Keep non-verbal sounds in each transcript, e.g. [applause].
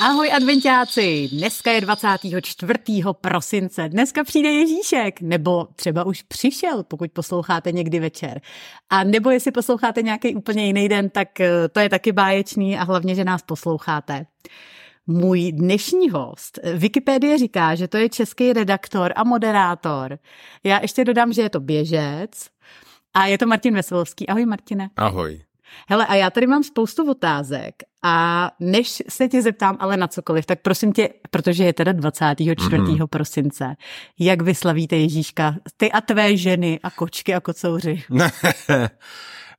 Ahoj adventáci, dneska je 24. prosince, dneska přijde Ježíšek, nebo třeba už přišel, pokud posloucháte někdy večer. A nebo jestli posloucháte nějaký úplně jiný den, tak eh, to je taky báječný a hlavně, že nás posloucháte. Můj dnešní host, Wikipedie říká, že to je český redaktor a moderátor. Já ještě dodám, že je to běžec a je to Martin Veselovský. Ahoj Martine. Ahoj. Hele, a já tady mám spoustu otázek a než se tě zeptám ale na cokoliv, tak prosím tě, protože je teda 24. Mm-hmm. prosince, jak vyslavíte Ježíška, ty a tvé ženy a kočky a kocouři? [laughs]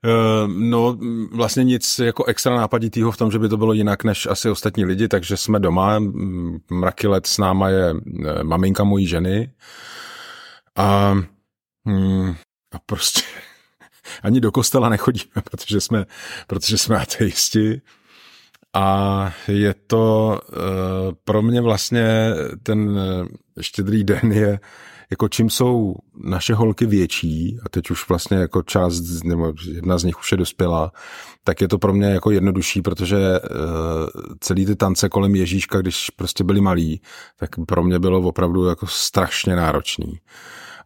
Eh, no, vlastně nic jako extra nápaditýho v tom, že by to bylo jinak než asi ostatní lidi, takže jsme doma, mraky let s náma je eh, maminka mojí ženy a, mm, a prostě [laughs] ani do kostela nechodíme, protože jsme, protože jsme ateisti. A je to uh, pro mě vlastně ten uh, štědrý den je, jako čím jsou naše holky větší, a teď už vlastně jako část, nebo jedna z nich už je dospělá, tak je to pro mě jako jednodušší, protože uh, celý ty tance kolem Ježíška, když prostě byli malí, tak pro mě bylo opravdu jako strašně náročný.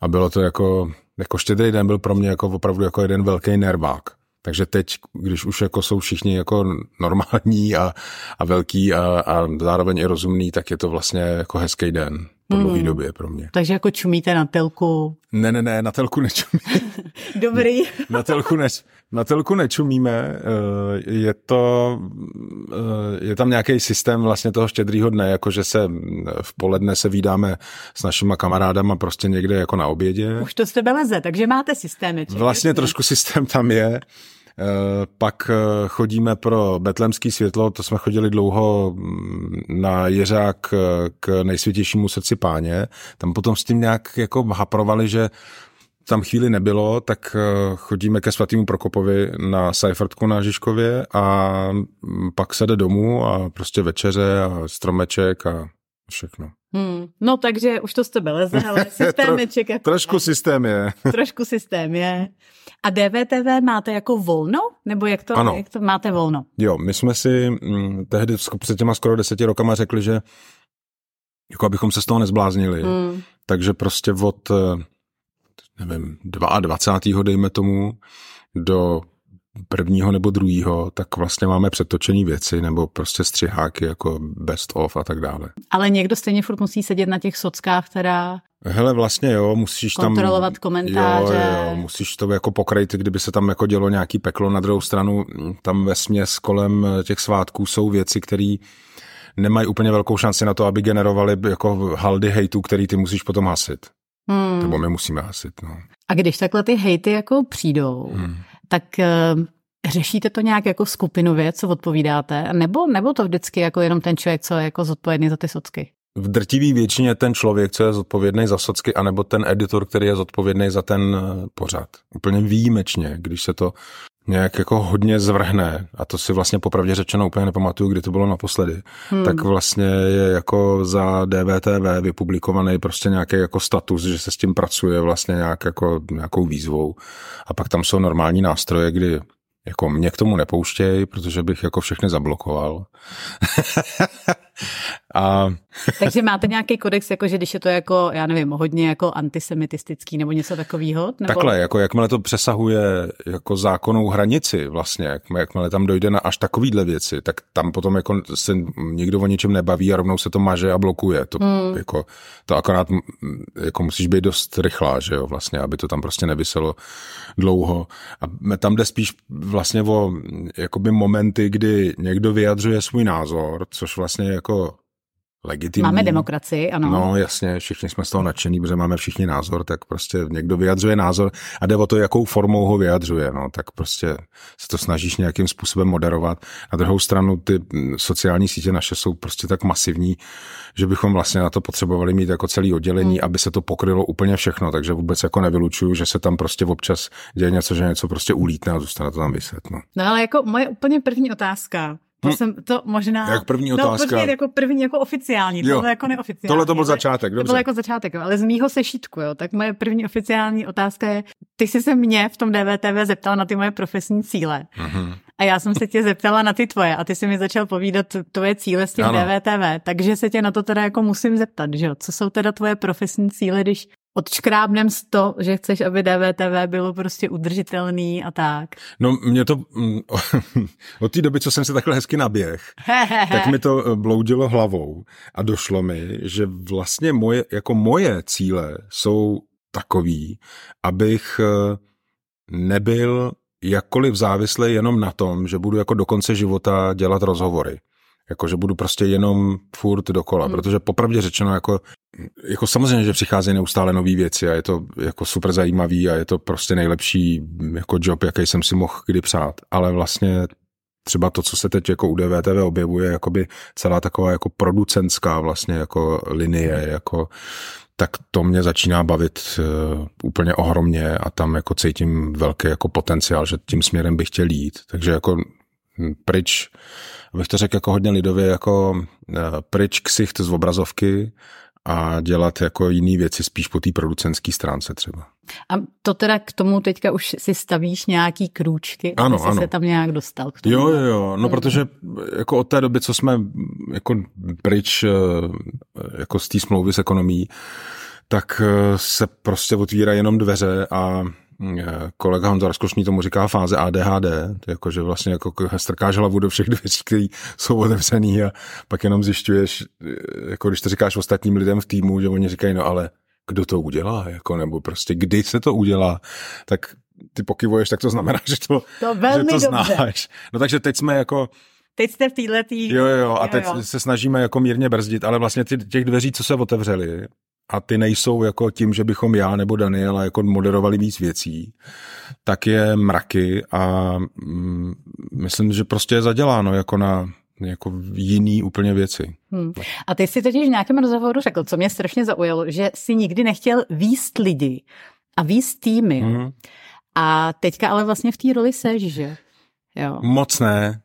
A bylo to jako, jako štědrý den byl pro mě jako opravdu jako jeden velký nervák. Takže teď, když už jako jsou všichni jako normální a, a velký a, a zároveň i rozumný, tak je to vlastně jako hezký den po dlouhé hmm. době pro mě. Takže jako čumíte na telku? Ne, ne, ne, na telku nečumí. [laughs] Dobrý. na, telku ne, na telku nečumíme. Eh, je to, eh, je tam nějaký systém vlastně toho štědrýho dne, jako že se v poledne se vídáme s našima kamarádama prostě někde jako na obědě. Už to z tebe leze, takže máte systémy. Vlastně trošku systém tam je. Eh, pak eh, chodíme pro betlemský světlo, to jsme chodili dlouho mm, na Jeřák eh, k nejsvětějšímu srdci páně. Tam potom s tím nějak jako haprovali, že tam chvíli nebylo, tak chodíme ke svatému Prokopovi na Seifertku na Žižkově a mm, pak se jde domů a prostě večeře a stromeček a všechno. Hmm. No takže už to z tebe leze, ale [laughs] systémeček. Tro, trošku systém je. trošku systém je. A DVTV máte jako volno? Nebo jak to, ano. jak to máte volno? Jo, my jsme si m, mm, tehdy před těma skoro deseti rokama řekli, že jako abychom se z toho nezbláznili. Hmm. Takže prostě od eh, nevím, 22. dejme tomu do prvního nebo druhého, tak vlastně máme přetočení věci nebo prostě střiháky jako best of a tak dále. Ale někdo stejně furt musí sedět na těch sockách, která Hele, vlastně jo, musíš tam... Kontrolovat komentáře. Jo, jo, musíš to jako pokrejt, kdyby se tam jako dělo nějaký peklo. Na druhou stranu, tam ve směs kolem těch svátků jsou věci, které nemají úplně velkou šanci na to, aby generovali jako haldy hejtů, který ty musíš potom hasit. Hmm. Nebo my musíme hasit, no. A když takhle ty hejty jako přijdou, hmm. tak uh, řešíte to nějak jako skupinově, co odpovídáte? Nebo, nebo to vždycky jako jenom ten člověk, co je jako zodpovědný za ty socky? v drtivý většině ten člověk, co je zodpovědný za socky, anebo ten editor, který je zodpovědný za ten eh, pořad. Úplně výjimečně, když se to nějak jako hodně zvrhne, a to si vlastně popravdě řečeno úplně nepamatuju, kdy to bylo naposledy, hmm. tak vlastně je jako za DVTV vypublikovaný prostě nějaký jako status, že se s tím pracuje vlastně nějak jako nějakou výzvou. A pak tam jsou normální nástroje, kdy jako mě k tomu nepouštěj, protože bych jako všechny zablokoval. [laughs] A... Takže máte nějaký kodex, jako že když je to jako, já nevím, hodně jako antisemitistický nebo něco takového? Nebo... Takhle, jako jakmile to přesahuje jako zákonnou hranici vlastně, jakmile tam dojde na až takovýhle věci, tak tam potom jako se nikdo o ničem nebaví a rovnou se to maže a blokuje. To, hmm. jako, to akorát jako musíš být dost rychlá, že jo, vlastně, aby to tam prostě nevyselo dlouho. A tam jde spíš vlastně o jakoby momenty, kdy někdo vyjadřuje svůj názor, což vlastně jako legitimní. Máme demokracii, ano. No jasně, všichni jsme z toho nadšení, protože máme všichni názor, tak prostě někdo vyjadřuje názor a jde o to, jakou formou ho vyjadřuje, no, tak prostě se to snažíš nějakým způsobem moderovat. Na druhou stranu ty sociální sítě naše jsou prostě tak masivní, že bychom vlastně na to potřebovali mít jako celý oddělení, hmm. aby se to pokrylo úplně všechno, takže vůbec jako nevylučuju, že se tam prostě občas děje něco, že něco prostě ulítne a zůstane to tam vyset. No. no ale jako moje úplně první otázka, to hm. jsem to možná... Jak první no, otázka. No, jako první jako oficiální, tohle jako neoficiální. Tohle to byl začátek, dobře. To byl jako začátek, ale z mýho sešítku, jo. Tak moje první oficiální otázka je, ty jsi se mě v tom DVTV zeptal na ty moje profesní cíle. Uh-huh. A já jsem se tě zeptala na ty tvoje a ty si mi začal povídat tvoje cíle s tím ano. DVTV, takže se tě na to teda jako musím zeptat, že jo? Co jsou teda tvoje profesní cíle, když odškrábnem z to, že chceš, aby DVTV bylo prostě udržitelný a tak. No mě to, mm, [laughs] od té doby, co jsem se takhle hezky naběh, [laughs] tak mi to eh, bloudilo hlavou a došlo mi, že vlastně moje, jako moje cíle jsou takový, abych eh, nebyl jakkoliv závislý jenom na tom, že budu jako do konce života dělat rozhovory. Jako, že budu prostě jenom furt dokola, hmm. protože popravdě řečeno, jako, jako samozřejmě, že přicházejí neustále nové věci a je to jako super zajímavý a je to prostě nejlepší jako job, jaký jsem si mohl kdy přát, ale vlastně třeba to, co se teď jako u DVTV objevuje, jakoby celá taková jako producentská vlastně jako linie, jako tak to mě začíná bavit uh, úplně ohromně a tam jako cítím velký jako potenciál, že tím směrem bych chtěl jít. Takže jako hm, pryč, abych to řekl jako hodně lidově, jako uh, pryč ksicht z obrazovky a dělat jako jiné věci spíš po té producentské stránce třeba. A to teda k tomu teďka už si stavíš nějaký krůčky, ano, aby ano. se tam nějak dostal k tomu. Jo, jo, jo, no protože jako od té doby, co jsme jako pryč eh, jako z té smlouvy s ekonomí, tak eh, se prostě otvírají jenom dveře a kolega Honza Raskošný tomu říká fáze ADHD, jakože vlastně jako strkáš hlavu do všech [laughs] dveří, které jsou otevřený a pak jenom zjišťuješ, jako když to říkáš ostatním lidem v týmu, že oni říkají, no ale kdo to udělá, jako, nebo prostě kdy se to udělá, tak ty pokyvuješ, tak to znamená, [laughs] že to, to velmi že to dobře. znáš. No takže teď jsme jako Teď jste v této tý... Jo, jo, a teď jo, jo. se snažíme jako mírně brzdit, ale vlastně ty, těch dveří, co se otevřely, a ty nejsou jako tím, že bychom já nebo Daniela jako moderovali víc věcí, tak je mraky a mm, myslím, že prostě je zaděláno jako na jako jiný úplně věci. Hmm. A ty jsi totiž v nějakém rozhovoru řekl, co mě strašně zaujalo, že si nikdy nechtěl výst lidi a výst týmy. Hmm. A teďka ale vlastně v té roli seš, že? Jo. Moc ne.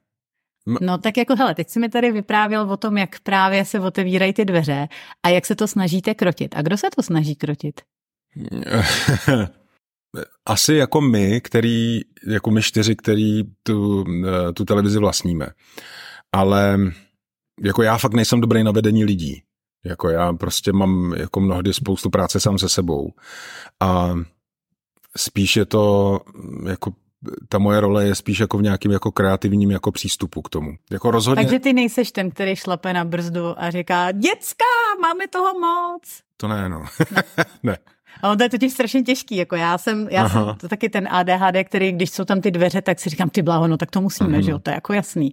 No tak jako hele, teď si mi tady vyprávěl o tom, jak právě se otevírají ty dveře a jak se to snažíte krotit. A kdo se to snaží krotit? [laughs] Asi jako my, který, jako my čtyři, který tu, eh, tu televizi vlastníme ale jako já fakt nejsem dobrý na vedení lidí. Jako já prostě mám jako mnohdy spoustu práce sám se sebou. A spíš je to jako ta moje role je spíš jako v nějakým jako kreativním jako přístupu k tomu. Jako rozhodně... Takže ty nejseš ten, který šlape na brzdu a říká, děcka, máme toho moc. To ne, no. ne. [laughs] ne. A on to je totiž strašně těžký, jako já jsem, já jsem to taky ten ADHD, který, když jsou tam ty dveře, tak si říkám, ty bláho, no tak to musíme, Aha. že jo, to je jako jasný.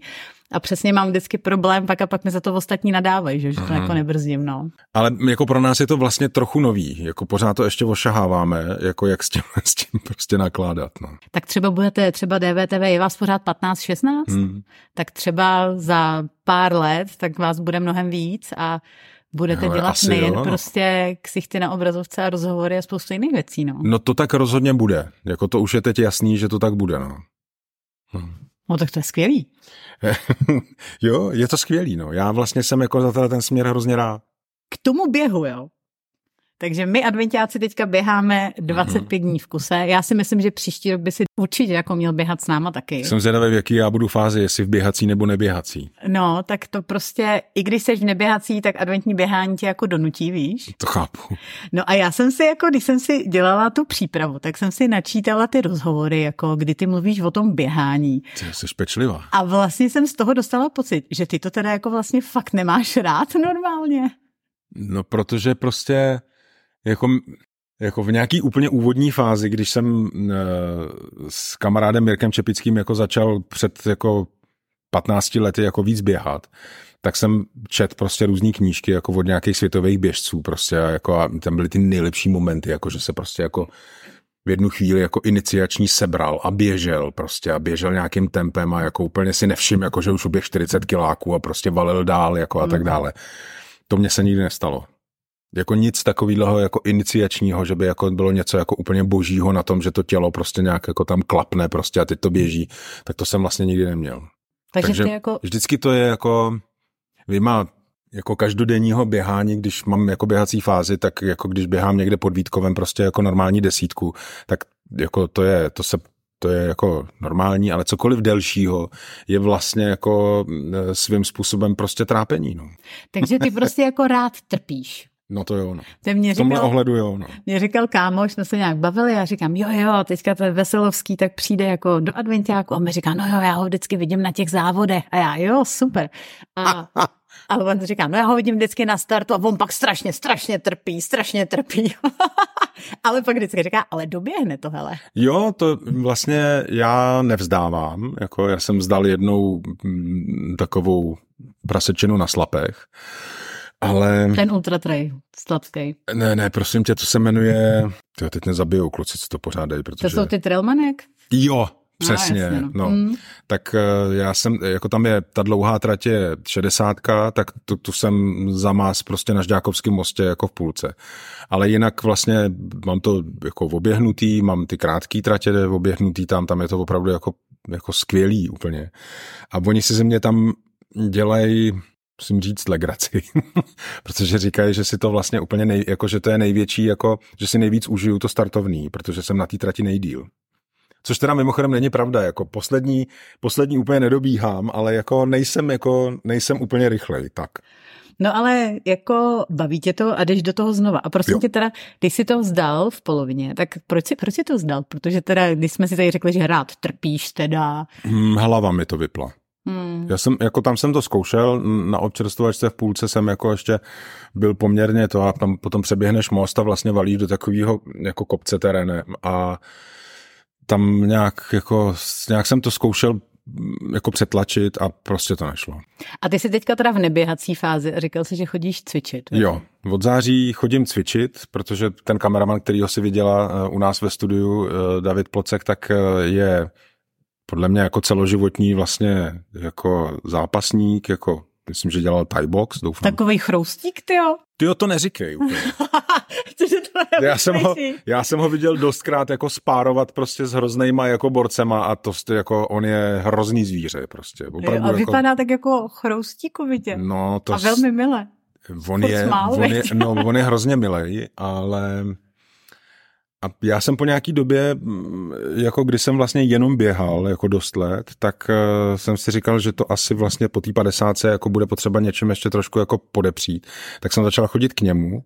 A přesně mám vždycky problém, pak a pak mi za to ostatní nadávají, že, že to jako nebrzdím, no. Ale jako pro nás je to vlastně trochu nový, jako pořád to ještě ošaháváme, jako jak s tím, [laughs] s tím prostě nakládat, no. Tak třeba budete, třeba DVTV, je vás pořád 15-16? Hmm. Tak třeba za pár let, tak vás bude mnohem víc a budete no, dělat nejen jo, no. prostě ksichty na obrazovce a rozhovory a spoustu jiných věcí, no. No to tak rozhodně bude. Jako to už je teď jasný, že to tak bude, no. Hm. No tak to je skvělý. [laughs] jo, je to skvělý, no. Já vlastně jsem jako za ten směr hrozně rád. K tomu běhu, jo. Takže my adventiáci teďka běháme 25 dní v kuse. Já si myslím, že příští rok by si určitě jako měl běhat s náma taky. Jsem zvědavý, v jaký já budu fázi, jestli v běhací nebo neběhací. No, tak to prostě, i když jsi v neběhací, tak adventní běhání tě jako donutí, víš? To chápu. No a já jsem si jako, když jsem si dělala tu přípravu, tak jsem si načítala ty rozhovory, jako kdy ty mluvíš o tom běhání. Ty jsi pečlivá. A vlastně jsem z toho dostala pocit, že ty to teda jako vlastně fakt nemáš rád normálně. No, protože prostě jako, jako v nějaký úplně úvodní fázi, když jsem e, s kamarádem Mirkem Čepickým jako začal před jako 15 lety jako víc běhat, tak jsem čet prostě různé knížky jako od nějakých světových běžců prostě a, jako a tam byly ty nejlepší momenty, jako že se prostě jako v jednu chvíli jako iniciační sebral a běžel prostě a běžel nějakým tempem a jako úplně si nevšim, jako že už uběh 40 kiláků a prostě valil dál jako a tak mm. dále. To mě se nikdy nestalo. Jako nic takového jako iniciačního, že by jako bylo něco jako úplně božího na tom, že to tělo prostě nějak jako tam klapne prostě a teď to běží, tak to jsem vlastně nikdy neměl. Takže, Takže jako... vždycky to je jako vyma jako každodenního běhání, když mám jako běhací fázi, tak jako když běhám někde pod Vítkovem prostě jako normální desítku, tak jako to je, to se to je jako normální, ale cokoliv delšího je vlastně jako eh, svým způsobem prostě trápení. No. Takže ty prostě jako rád trpíš. No to jo, no. To mě V tomhle říkal, ohledu jo, no. mě říkal kámoš, jsme se nějak bavili a říkám, jo, jo, teďka ten Veselovský tak přijde jako do adventiáku a mi říká, no jo, já ho vždycky vidím na těch závodech a já, jo, super. A, [laughs] ale on říká, no já ho vidím vždycky na startu a on pak strašně, strašně trpí, strašně trpí. [laughs] ale pak vždycky říká, ale doběhne to, hele. Jo, to vlastně já nevzdávám, jako já jsem vzdal jednou mm, takovou prasečinu na slapech, ale Ten ultratrej, slabský. ne, ne, prosím tě, to se jmenuje, tyjo, teď nezabijou kluci, co to pořád dají, To protože... jsou ty trailmanek? Jo, přesně, jasně, no. no. no. Mm. Tak eh, já jsem, jako tam je, ta dlouhá trať je 60, tak tu, tu jsem zamás prostě na Žďákovském mostě jako v půlce. Ale jinak vlastně mám to jako oběhnutý, mám ty krátké tratě oběhnutý tam, tam je to opravdu jako, jako skvělý úplně. A oni si ze mě tam dělají musím říct legraci, [laughs] protože říkají, že si to vlastně úplně nej, jako, že to je největší, jako, že si nejvíc užiju to startovný, protože jsem na té trati nejdíl. Což teda mimochodem není pravda, jako poslední, poslední úplně nedobíhám, ale jako nejsem, jako nejsem úplně rychlej, tak. No ale jako baví tě to a jdeš do toho znova. A prosím Jo. tě teda, když jsi to vzdal v polovině, tak proč si, proč jsi to vzdal? Protože teda, když jsme si tady řekli, že rád trpíš teda. Hm, hlava mi to vypla. Hmm. Já jsem, jako tam jsem to zkoušel, na občerstvovačce v půlce jsem jako ještě byl poměrně to a tam potom přeběhneš most a vlastně valíš do takového jako kopce terénem a tam nějak jako, nějak jsem to zkoušel jako přetlačit a prostě to nešlo. A ty jsi teďka teda v neběhací fázi říkal jsi, že chodíš cvičit. veď? Jo, od září chodím cvičit, protože ten kameraman, který ho si viděla eh, u nás ve studiu, eh, David Plocek, tak eh, je podle mě jako celoživotní vlastně jako zápasník, jako myslím, že dělal Thai box, doufám. Tak... Takový chroustík, ty jo? Ty jo, to neříkej úplně. Cože [laughs] to Já jsem, ho, já jsem ho viděl dostkrát jako spárovat prostě s hroznýma jako borcema a to jako on je hrozný zvíře prostě. Opravdu A jako, vypadá tak jako chroustíkovitě. no, to A velmi milé. on Furt je, smál, on je, no, on je hrozně milej, ale a já jsem po nějaký době, jako když jsem vlastně jenom běhal jako dost let, tak uh, jsem si říkal, že to asi vlastně po té 50 jako bude potřeba něčem ještě trošku jako podepřít. Tak jsem začal chodit k němu.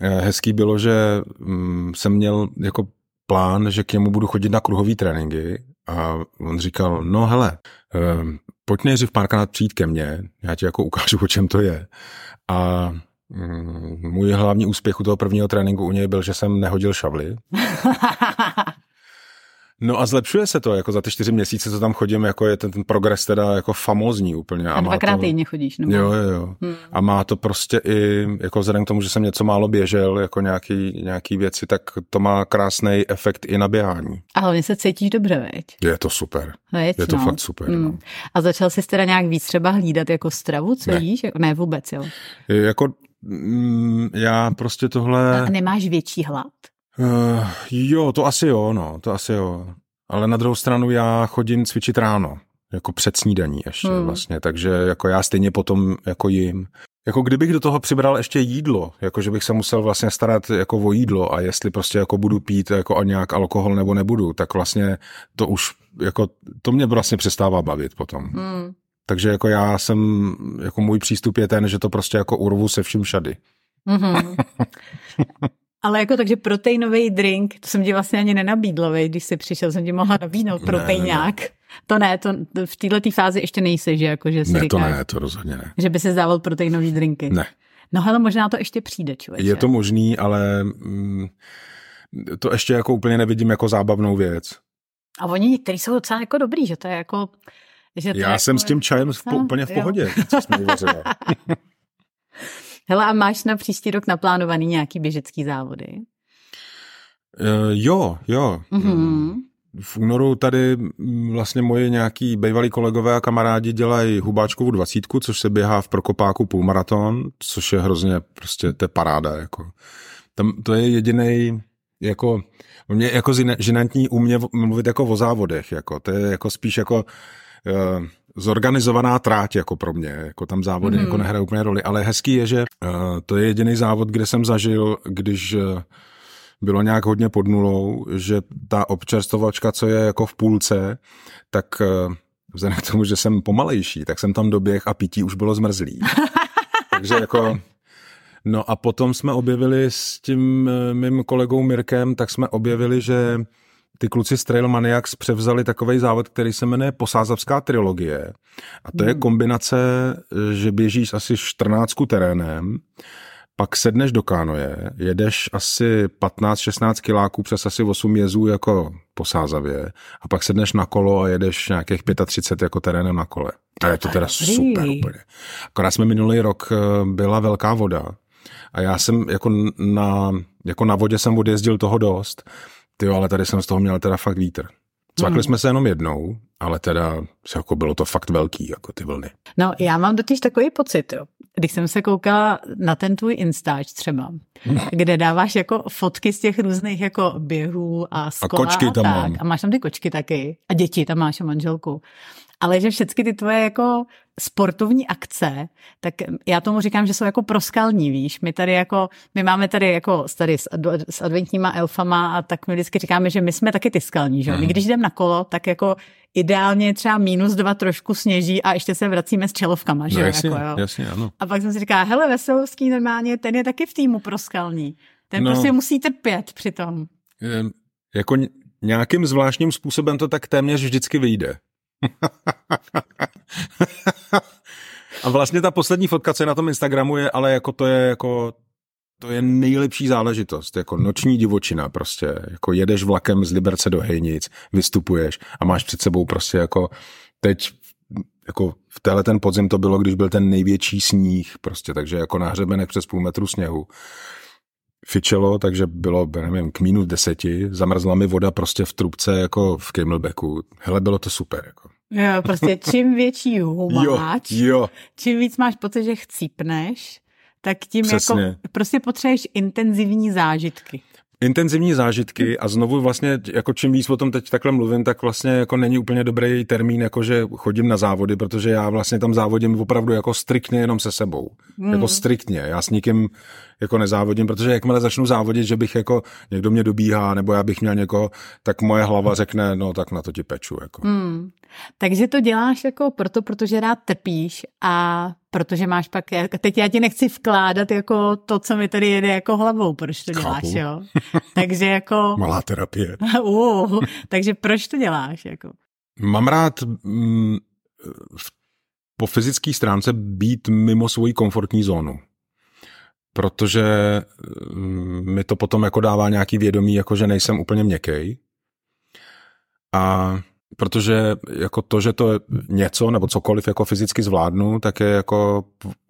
Eh, Hezký bylo, že mm, jsem měl jako plán, že k němu budu chodit na kruhové tréninky a on říkal, no hele, eh, pojď nejdřív párkrát přijít ke mně, já ti jako ukážu, o čem to je. A můj hlavní úspěch u toho prvního tréninku u něj byl, že jsem nehodil šavly. [laughs] No a zlepšuje se to, jako za ty čtyři měsíce, co tam chodím, jako je ten, ten progres teda jako famózní úplně. A má dvakrát to, týdně chodíš, nebo? Jo, jo, jo. Hmm. A má to prostě i, jako vzhledem k tomu, že jsem něco málo běžel, jako nějaký, nějaký věci, tak to má krásný efekt i na běhání. A hlavně se cítíš dobře, veď? Je to super. Veď, Je to no. fakt super. Mm. No. A začal jsi teda nějak víc třeba hlídat jako stravu, co Ne. jíš? Jako- Ne, vůbec, jo. Je Jako, mm, já prostě tohle... A nemáš větší hlad? Uh, jo, to asi jo, no, to asi jo. Ale na druhou stranu já chodím cvičit ráno, jako před snídaní ještě Hmm. hmm. vlastně, takže jako já stejně potom jako jim. Jako kdybych do toho přibral ještě jídlo, jako že bych se musel vlastně starat jako o jídlo a jestli prostě jako budu pít jako a nějak alkohol nebo nebudu, tak vlastně to už jako, to mě vlastně přestává bavit potom. Mm. Takže jako já jsem, jako můj přístup je ten, že to prostě jako urvu se vším všady. Mm-hmm. [laughs] Ale jako takže proteinový drink, to jsem ti vlastně ani nenabídla, vej, když jsi přišel, jsem ti mohla nabídnout Ne, proteinák. To ne, to v této fázi ještě nejsi, že jako, že si Ne, to říkáš, ne, to rozhodně ne. že by se zdával proteinový drinky. Ne. No hele, možná to ještě přijde, člověče. Je to možný, ale mm, to ještě jako úplně nevidím jako zábavnou věc. A oni některý jsou docela jako dobrý, že to je jako... Že to Já je jsem jako, s tím čajem v, No, úplně v jo. pohodě, [laughs] co jsme uvařila. Hele, a máš na příští rok naplánovaný nějaký běžecký závody? Uh, jo, jo. Mhm. V únoru tady mm, vlastně moje nějaký bývalí kolegové a kamarádi dělají hubáčkovou dvacítku, což se běhá v Prokopáku půlmaraton, což je hrozně prostě, to je paráda. Jako. Tam to je jediný jako, mě jako žinantní u mě mluvit jako o závodech, jako, to je jako spíš jako zorganizovaná tráť jako pro mě, jako tam závody mm. jako nehrají úplně roli, ale hezký je, že uh, to je jediný závod, kde jsem zažil, když uh, bylo nějak hodně pod nulou, že ta občerstvovačka, co je jako v půlce, tak eh, vzhledem k tomu, že jsem pomalejší, tak jsem tam doběh a pití už bylo zmrzlý. [laughs] Takže jako... No a potom jsme objevili s tím eh, mým kolegou Mirkem, tak jsme objevili, že ty kluci z Trail Maniacs převzali takový závod, který se jmenuje Posázavská trilogie. A to je hmm. kombinace, že běžíš asi 14 terénem, pak sedneš do kánoje, jedeš asi 15-16 kiláků přes asi 8 jezů jako po Sázavě a pak sedneš na kolo a jedeš nějakých 35 jako terénem na kole. A je to teda super úplně. Akorát jsme minulý rok eh, byla velká voda a já jsem jako na, jako na vodě jsem odjezdil toho dost, ty ale tady jsem z toho měl teda fakt vítr. Cvakli hmm. jsme se jenom jednou, ale teda jako bylo to fakt velký, jako ty vlny. No, já mám totiž takový pocit, jo. Když jsem se koukala na ten tvůj Instač třeba, hmm. kde dáváš jako fotky z těch různých jako běhů a z A kočky a tam tak. mám. A máš tam ty kočky taky. A děti tam máš a manželku ale že všechny ty tvoje jako sportovní akce, tak já tomu říkám, že jsou jako proskalní, víš. My tady jako, my máme tady jako tady s, s adventníma elfama a tak my vždycky říkáme, že my jsme taky ty skalní, že My mhm. když jdeme na kolo, tak jako ideálně třeba minus dva trošku sněží a ještě se vracíme s čelovkama, že no, jasně, jako, jo. jasně, ano. A pak jsem si říkala, hele, Veselovský normálně, ten je taky v týmu proskalní. Ten no, prostě musí trpět přitom. Jako nějakým zvláštním způsobem to tak téměř vždycky vyjde. A vlastně ta poslední fotka, co je na tom Instagramu, je, ale jako to je jako to je nejlepší záležitost, jako noční divočina prostě, jako jedeš vlakem z Liberce do Hejnic, vystupuješ a máš před sebou prostě jako teď jako v téhle ten podzim to bylo, když byl ten největší sníh prostě, takže jako na hřebenek přes půl metru sněhu fičelo, takže bylo, nevím, k minus deseti, zamrzla mi voda prostě v trubce jako v Camelbacku. Hele, bylo to super. Jako. Jo, prostě [laughs] čím větší humáč, jo, jo. čím víc máš pocit, že chcípneš, tak tím jako Přesně. jako prostě potřebuješ intenzivní zážitky intenzivní zážitky a znovu vlastně, jako čím víc o tom teď takhle mluvím, tak vlastně jako není úplně dobrý termín, jako že chodím na závody, protože já vlastně tam závodím opravdu jako striktně jenom se sebou. Hmm. Jako striktně. Já s nikým jako nezávodím, protože jakmile začnu závodit, že bych jako někdo mě dobíhá, nebo já bych měl někoho, tak moje hlava řekne, no tak na to ti peču. Jako. Hmm. Takže to děláš jako proto, protože rád trpíš a protože máš pak, teď já ti nechci vkládat jako to, co mi tady jede jako hlavou, proč to děláš, Chápu. jo? [laughs] Takže jako... Malá terapie. [laughs] uh, takže proč to děláš, jako? Mám rád mm, po fyzické stránce být mimo svoji komfortní zónu protože mm, mi to potom jako dává nějaký vědomí, jako že nejsem úplně měkkej. A protože jako to, že to je něco nebo cokoliv jako fyzicky zvládnu, tak je jako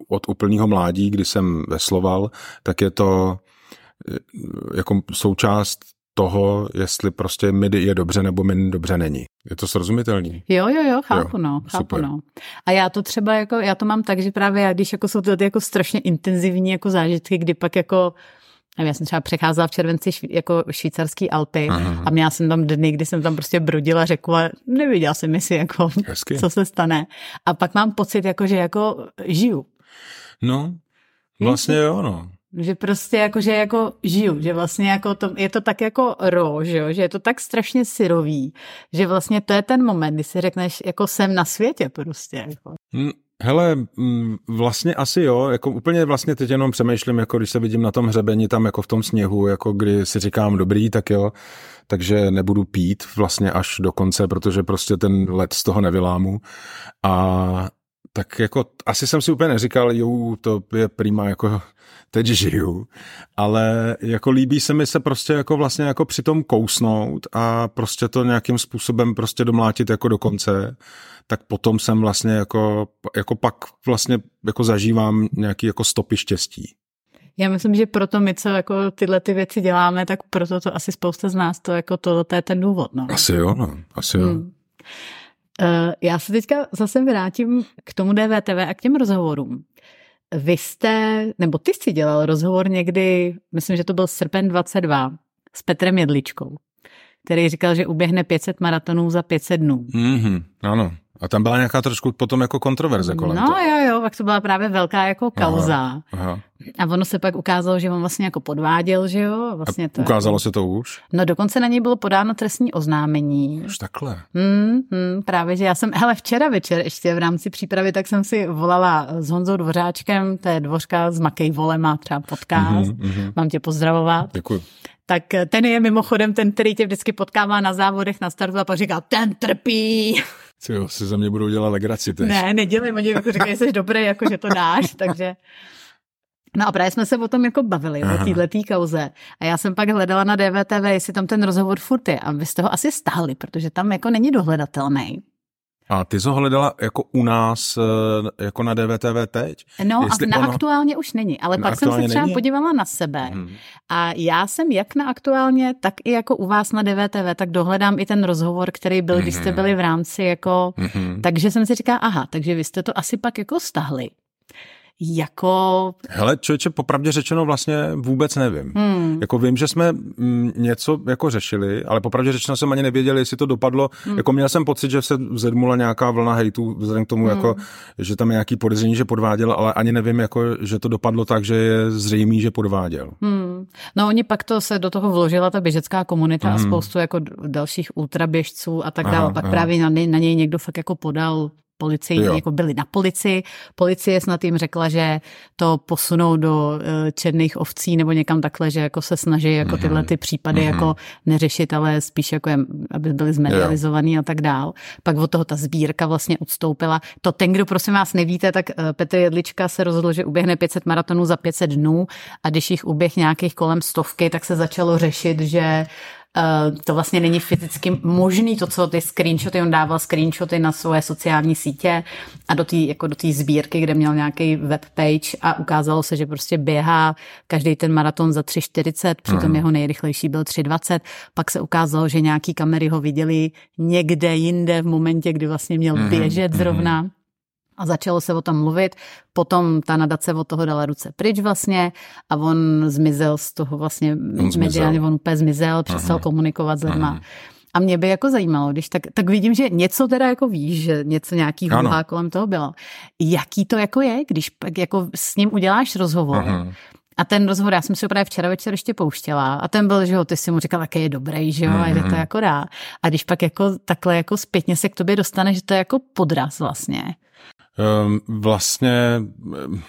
od úplného mládí, kdy jsem vesloval, tak je to e, jako součást toho, jestli prostě mi je dobře nebo mi dobře není. Je to srozumitelný? Jo, jo, jo, chápu, jo, no, chápu, super. no. A já to třeba jako, já to mám tak, že právě já, když jako jsou to jako strašně intenzivní jako zážitky, kdy pak jako já jsem třeba přecházela v červenci šví, jako švýcarský Alpy Aha. a měla jsem tam dny, kdy jsem tam prostě brodila řeku a nevěděla jsem si jako, Hezky. co se stane. A pak mám pocit, jako, že jako žiju. No, vlastně jo, no. Že prostě jako, že jako žiju, že vlastně jako to, je to tak jako ro, že, jo? že je to tak strašně syrový, že vlastně to je ten moment, kdy si řekneš, jako jsem na světě prostě. Jako. Mm, hele, mm, vlastně asi jo, jako úplně vlastně teď jenom přemýšlím, jako když se vidím na tom hřebeni tam jako v tom sněhu, jako kdy si říkám dobrý, tak jo, takže nebudu pít vlastně až do konce, protože prostě ten let z toho nevylámu a tak jako asi jsem si úplně neříkal, jo, to je prima, jako [laughs] teď žiju, ale jako líbí se mi se prostě jako vlastně jako přitom kousnout a prostě to nějakým způsobem prostě domlátit jako do konce, tak potom jsem vlastně jako, jako pak vlastně jako zažívám nějaký jako stopy štěstí. Já myslím, že proto my, co jako tyhle ty věci děláme, tak proto to asi spousta z nás to jako to, to je ten důvod. No. Asi jo, no, asi jo. Hmm. Uh, já se teďka zase vrátím k tomu DVTV a k těm rozhovorům. Vy jste, nebo ty jsi dělal rozhovor někdy, myslím, že to byl srpen 22, s Petrem Jedličkou, který říkal, že uběhne 500 maratonů za 500 dnů. Mm-hmm, ano. A tam byla nějaká trošku potom jako kontroverze kolem No toho. jo, jo, pak to byla právě velká jako kauza. Aha, aha. A ono se pak ukázalo, že on vlastně jako podváděl, že jo? Vlastně to Ukázalo se to už? No dokonce na něj bylo podáno trestní oznámení. Už takhle. Hmm, hmm, právě, že já jsem, hele, včera večer ještě v rámci přípravy, tak jsem si volala s Honzou Dvořáčkem, to je dvořka z Makej Vole, má třeba podcast, Mhm, mhm. mám tě pozdravovat. Děkuji. Tak ten je mimochodem ten, který tě vždycky potkává na závodech na startu a pak říká, ten trpí. Jo, si za mě budou dělat legraci teď. Ne, nedělej, oni jako říkají, že jsi dobrý, jako že to dáš, takže... No a právě jsme se o tom jako bavili, Aha. o této kauze. A já jsem pak hledala na DVTV, jestli tam ten rozhovor furt je. A vy jste ho asi stáhli, protože tam jako není dohledatelný. A ty jsi ho hledala jako u nás, eh, jako na DVTV teď? No Jestli a na ono- aktuálně už není, ale Na pak jsem se třeba není? podívala na sebe Mhm. a já jsem jak na aktuálně, tak i jako u vás na DVTV, tak dohledám i ten rozhovor, který byl, když jste Mhm. byli v rámci jako, Mhm. takže jsem si říkala, aha, takže vy jste to asi pak jako stahli. Jako, Hele, člověče, popravdě řečeno vlastně vůbec nevím. hmm, Jako vím, že jsme mm, něco jako řešili, ale popravdě řečeno jsem ani nevěděl, jestli to dopadlo. Hmm. Jako měl jsem pocit, že se zedmula nějaká vlna hejtu vzhledem k tomu, hmm. jako, že tam je nějaký podezření, že podváděl, ale ani nevím, jako, že to dopadlo tak, že je zřejmý, že podváděl. hmm. No oni pak to se do toho vložila ta běžecká komunita a Mhm. spoustu jako dalších ultraběžců a tak dále. Pak aha. právě na, něj- na něj někdo fakt jako podal policii, Jo. jako byli na policii. Policie snad jim řekla, že to posunou do eh, černých ovcí nebo někam takhle, že jako se snaží jako tyhle ty případy Mhm. jako neřešit, ale spíš jako je, aby byly zmedializovaný a tak dál. Pak od toho ta sbírka vlastně odstoupila. To ten, kdo prosím vás nevíte, tak eh, Petr Jedlička se rozhodl, že uběhne 500 maratonů za 500 dnů a když jich uběh nějakých kolem stovky, tak se začalo řešit, že Uh, to vlastně není fyzicky možný, to, co ty screenshoty, on dával screenshoty na svoje sociální sítě a do té jako do sbírky, kde měl nějaký webpage a ukázalo se, že prostě běhá každý ten maraton za 3,40, přitom Mhm. jeho nejrychlejší byl 3,20. Pak se ukázalo, že nějaký kamery ho viděli někde jinde v momentě, kdy vlastně měl Mhm, běžet mhm. zrovna. A začalo se o tom mluvit, potom ta nadace od toho dala ruce pryč vlastně a on zmizel z toho vlastně mediálně, on úplně zmizel, přestal Aha. komunikovat s lidma. Aha. A mě by jako zajímalo, když tak, tak vidím, že něco teda jako víš, že něco nějaký hůhá kolem toho bylo. Jaký to jako je, když pak jako s ním uděláš rozhovor Aha. a ten rozhovor, já jsem si ho právě včera večer ještě pouštěla a ten byl, že jo, ty si mu říkal, jaký je dobrý, že jo, a jde to Mhm. jako dá. A když pak jako takhle jako zpětně se k tobě dostane, že to je jako podraz vlastně. Um, vlastně, um,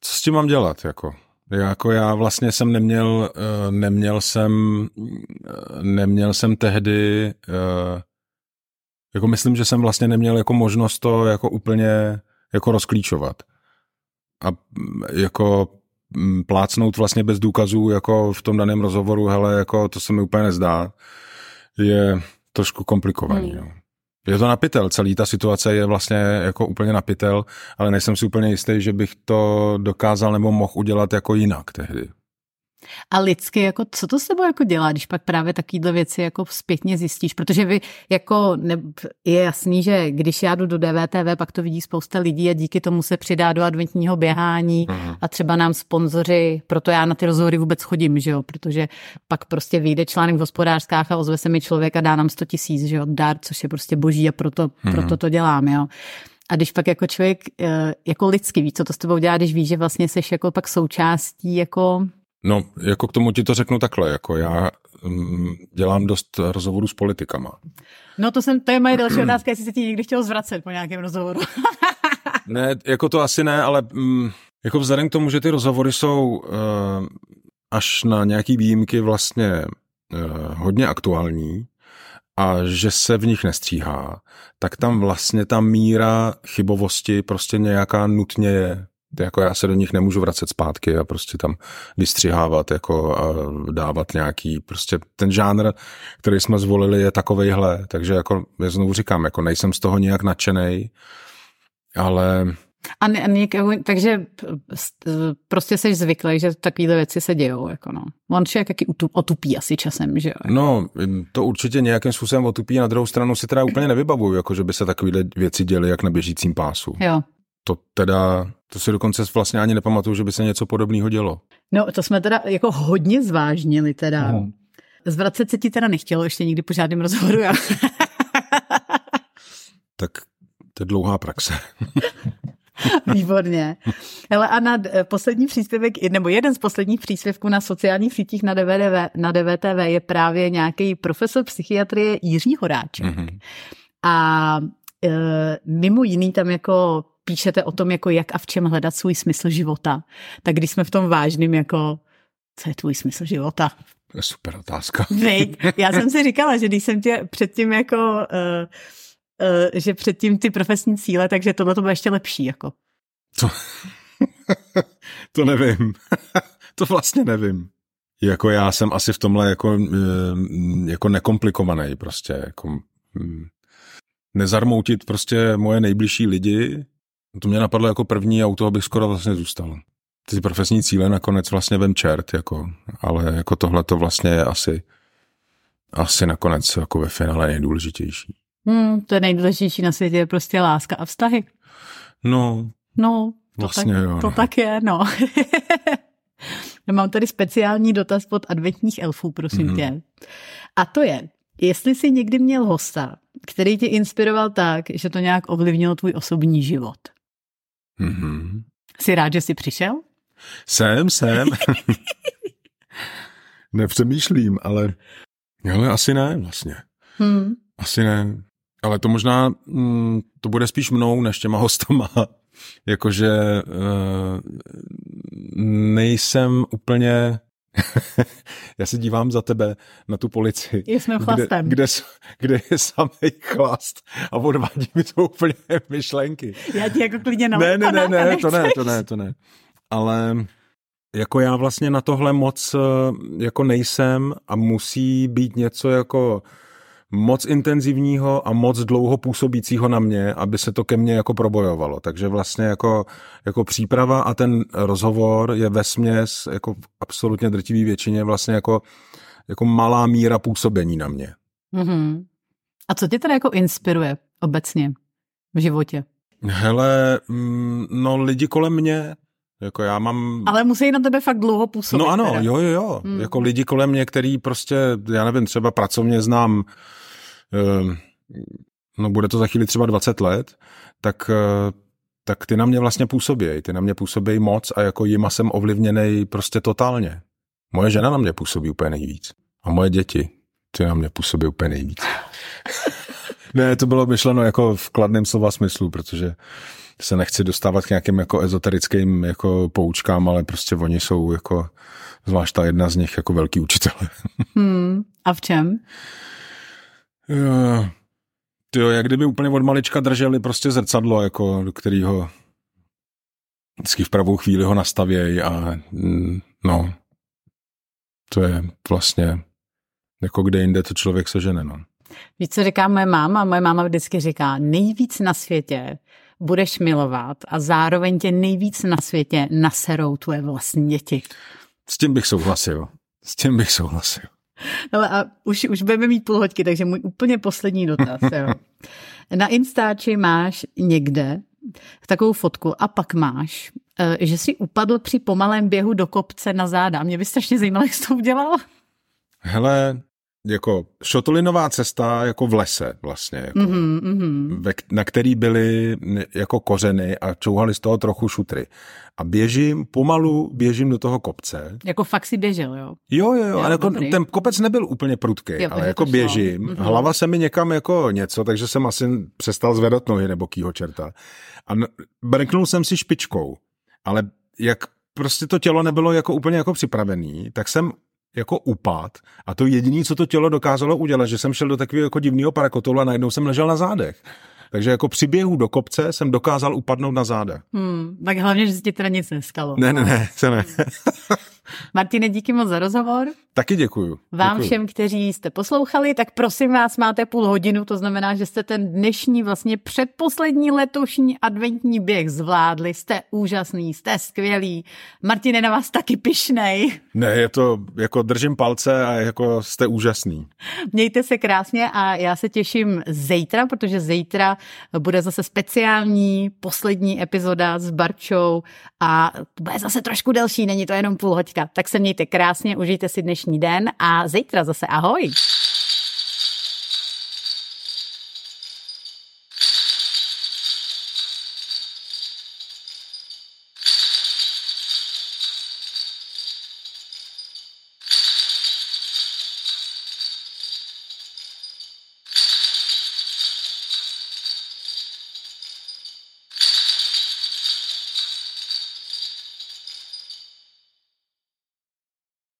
co s tím mám dělat, jako? Jako já vlastně jsem neměl, uh, neměl jsem, uh, neměl jsem tehdy, uh, jako myslím, že jsem vlastně neměl jako možnost to jako úplně jako rozklíčovat. A mm, jako mm, plácnout vlastně bez důkazů jako v tom daném rozhovoru, hele, jako to se mi úplně nezdá, je trošku komplikovaný. Hmm. Hmm. Je to napitel, celý ta situace je vlastně jako úplně napitel, ale nejsem si úplně jistý, že bych to dokázal nebo mohl udělat jako jinak tehdy. A lidsky, jako, co to s tebou jako dělá, když pak právě takovýhle věci jako zpětně zjistíš? Protože vy jako ne, je jasný, že když já jdu do DVTV, pak to vidí spousta lidí a díky tomu se přidá do adventního běhání Mhm. a třeba nám sponzoři, proto já na ty rozhovory vůbec chodím, že jo, protože pak prostě vyjde článek v hospodářskách a ozve se mi člověk a dá nám 100 tisíc, že jo, dár, což je prostě boží a proto, Mhm. proto to dělám, jo. A když pak jako člověk eh, jako lidsky ví, co to s tebou dělá, když víš, že vlastně jsi jako pak součástí jako No, jako k tomu ti to řeknu takhle, jako já mm, dělám dost rozhovorů s politikama. No to, jsem, to je moje další otázka, jestli se ti někdy chtěl zvracet po nějakém rozhovoru. [laughs] Ne, jako to asi ne, ale mm, jako vzhledem k tomu, že ty rozhovory jsou uh, až na nějaký výjimky vlastně uh, hodně aktuální a že se v nich nestříhá, tak tam vlastně ta míra chybovosti prostě nějaká nutně je. Jako já se do nich nemůžu vracet zpátky a prostě tam vystřihávat jako a dávat nějaký, prostě ten žánr, který jsme zvolili je takovejhle, takže jako já znovu říkám, jako nejsem z toho nějak nadšenej, ale A ne, ne, takže st- prostě jsi zvyklý, že takovéhle věci se dějou. Jako no. On člověk jaký otupí asi časem, že jo? No, to určitě nějakým způsobem otupí. Na druhou stranu si teda úplně nevybavuju, jako že by se takovéhle věci děly jak na běžícím pásu. Jo. To teda, to si dokonce vlastně ani nepamatuju, že by se něco podobného dělo. No, to jsme teda jako hodně zvážnili teda. Mhm. Zvracet se ti teda nechtělo ještě nikdy po žádném rozhovoru. Já. [laughs] tak to je dlouhá praxe. [laughs] Výborně. Hele, a na poslední příspěvek, nebo jeden z posledních příspěvků na sociálních sítích na, DVD, na DVTV je právě nějaký profesor psychiatrie Jiří Horáček. Mm-hmm. A mimo jiný tam jako píšete o tom, jako jak a v čem hledat svůj smysl života. Tak když jsme v tom vážným, jako co je tvůj smysl života? To je super otázka. [laughs] Vy, já jsem si říkala, že když jsem tě předtím jako, uh, uh, že předtím ty profesní cíle, takže tohle to bude ještě lepší, jako. To, [laughs] to nevím. [laughs] to vlastně nevím. Jako já jsem asi v tomhle jako, jako nekomplikovaný prostě, jako hm, nezarmoutit prostě moje nejbližší lidi, to mě napadlo jako první a u toho bych skoro vlastně zůstal. Ty profesní cíle nakonec vlastně vem čert, jako, ale jako tohle to vlastně je asi, asi nakonec jako ve finále nejdůležitější. Hmm, to je nejdůležitější na světě je prostě láska a vztahy. No, no to, vlastně tak, jo, to no. tak je, no. [laughs] Mám tady speciální dotaz pod adventních elfů, prosím mm-hmm. tě. A to je, jestli jsi někdy měl hosta, který tě inspiroval tak, že to nějak ovlivnilo tvůj osobní život. Mm-hmm. Jsi rád, že jsi přišel? Jsem, jsem. [laughs] Nepřemýšlím, ale, ale asi ne vlastně. Hmm. Asi ne. Ale to možná, mm, to bude spíš mnou než těma hostama. [laughs] Jakože uh, nejsem úplně [laughs] já se dívám za tebe na tu policii. Jsme chlastem. Kde, kde, kde je samý chlast a odvádí mi to úplně myšlenky. Já ti jako klidně na Ne, ne, ne, ne, to ne, to ne, to ne. Ale jako já vlastně na tohle moc eh, jako nejsem a musí být něco jako moc intenzivního a moc dlouho působícího na mě, aby se to ke mně jako probojovalo. Takže vlastně jako, jako příprava a ten rozhovor je ve směs jako v absolutně drtivý většině vlastně jako, jako malá míra působení na mě. Mm-hmm. A co tě teda jako inspiruje obecně v životě? Hele, mm, no lidi kolem mě, jako já mám... Ale musí na tebe fakt dlouho působit. No ano, teda. jo, jo, jo. Hmm. Jako lidi kolem mě, který prostě, já nevím, třeba pracovně znám, no bude to za chvíli třeba 20 let, tak, eh, tak ty na mě vlastně působí. Ty na mě působí moc a jako jima jsem ovlivněný prostě totálně. Moje žena na mě působí úplně nejvíc. A moje děti, ty na mě působí úplně nejvíc. [laughs] ne, to bylo myšleno jako v kladném slova smyslu, protože se nechci dostávat k nějakým jako ezoterickým jako poučkám, ale prostě oni jsou jako, zvlášť ta jedna z nich, jako velký učitel. [laughs] Hmm, a v čem? Jo, jo, jak kdyby úplně od malička drželi prostě zrcadlo, jako do kterého vždycky v pravou chvíli ho nastavějí a mm, no, to je vlastně jako kde jinde to člověk sežene, no. Víš, co říká moje máma? Moje máma vždycky říká, nejvíc na světě budeš milovat a zároveň tě nejvíc na světě naserou tvoje vlastní děti. S tím bych souhlasil. S tím bych souhlasil. Ale a už, už budeme mít půl hoďky, takže můj úplně poslední dotaz. Jo. Na Instači máš někde takovou fotku a pak máš, eh, že jsi upadl při pomalém běhu do kopce na záda. Mě by strašně zajímalo, jak jsi to udělal. Hele, jako šotolinová cesta jako v lese vlastně, jako, mm-hmm, mm-hmm. Ve, na který byly jako kořeny a čouhali z toho trochu šutry. A běžím, pomalu běžím do toho kopce. Jako fakt si běžel, jo? Jo, jo, jo, ale jako, ten kopec nebyl úplně prudký, jo, ale jako běžím. Mm-hmm. Hlava se mi někam jako něco, takže jsem asi přestal zvedat nohy nebo kýho čerta. A brknul jsem si špičkou, ale jak prostě to tělo nebylo jako úplně jako připravený, tak jsem jako upad a to jediné, co to tělo dokázalo udělat, že jsem šel do takového jako divného parakotolu a najednou jsem ležel na zádech. Takže jako při běhu do kopce jsem dokázal upadnout na záda. Hmm, tak hlavně, že se ti teda nic neskalo. Ne, ne, ne, se ne. [laughs] Martine, díky moc za rozhovor. Taky děkuju. Vám děkuju. všem, kteří jste poslouchali, tak prosím vás, máte půl hodinu, to znamená, že jste ten dnešní vlastně předposlední letošní adventní běh zvládli. Jste úžasný, jste skvělý. Martine, na vás taky pišnej. Ne, je to, jako držím palce a jako jste úžasný. Mějte se krásně a já se těším zítra, protože zítra bude zase speciální poslední epizoda s Barčou a bude zase trošku delší, není to jenom půl hoďka. Tak se mějte krásně, užijte si dnešní den a zítra zase ahoj.